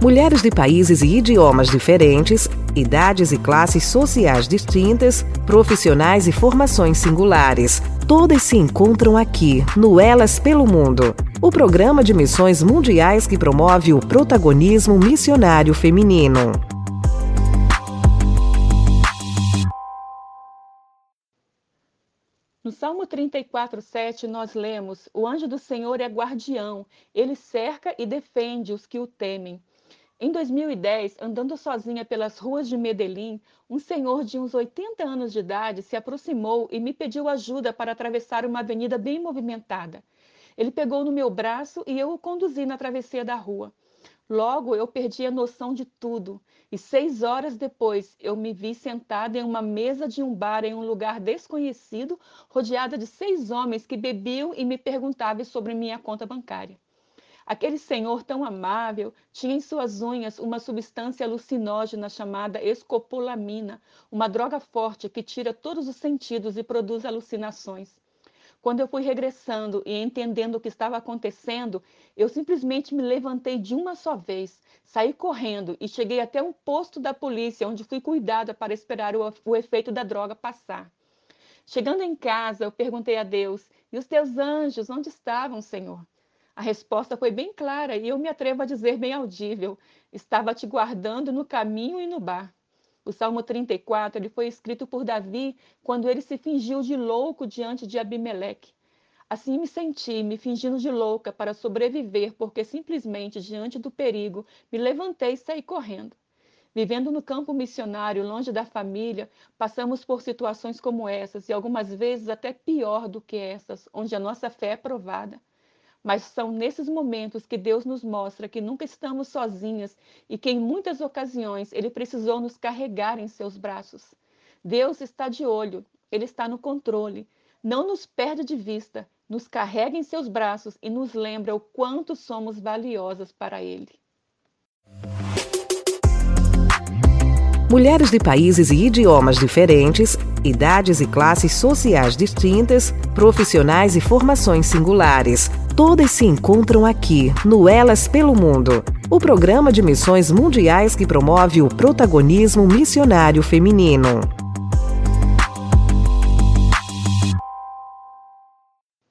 Mulheres de países e idiomas diferentes, idades e classes sociais distintas, profissionais e formações singulares. Todas se encontram aqui, no Elas pelo Mundo, o programa de missões mundiais que promove o protagonismo missionário feminino. No Salmo 34, 7, nós lemos: O anjo do Senhor é guardião, ele cerca e defende os que o temem. Em 2010, andando sozinha pelas ruas de Medellín, um senhor de uns 80 anos de idade se aproximou e me pediu ajuda para atravessar uma avenida bem movimentada. Ele pegou no meu braço e eu o conduzi na travessia da rua. Logo eu perdi a noção de tudo, e seis horas depois eu me vi sentada em uma mesa de um bar em um lugar desconhecido, rodeada de seis homens que bebiam e me perguntavam sobre minha conta bancária. Aquele senhor tão amável tinha em suas unhas uma substância alucinógena chamada escopolamina, uma droga forte que tira todos os sentidos e produz alucinações. Quando eu fui regressando e entendendo o que estava acontecendo, eu simplesmente me levantei de uma só vez, saí correndo e cheguei até um posto da polícia, onde fui cuidada para esperar o, o efeito da droga passar. Chegando em casa, eu perguntei a Deus: E os teus anjos, onde estavam, Senhor? A resposta foi bem clara e eu me atrevo a dizer bem audível: estava te guardando no caminho e no bar. O Salmo 34 ele foi escrito por Davi quando ele se fingiu de louco diante de Abimeleque. Assim me senti, me fingindo de louca para sobreviver, porque simplesmente diante do perigo me levantei e saí correndo. Vivendo no campo missionário, longe da família, passamos por situações como essas e algumas vezes até pior do que essas, onde a nossa fé é provada. Mas são nesses momentos que Deus nos mostra que nunca estamos sozinhas e que em muitas ocasiões Ele precisou nos carregar em seus braços. Deus está de olho, Ele está no controle, não nos perde de vista, nos carrega em seus braços e nos lembra o quanto somos valiosas para Ele. Mulheres de países e idiomas diferentes, idades e classes sociais distintas, profissionais e formações singulares. Todas se encontram aqui, no Elas pelo Mundo, o programa de missões mundiais que promove o protagonismo missionário feminino.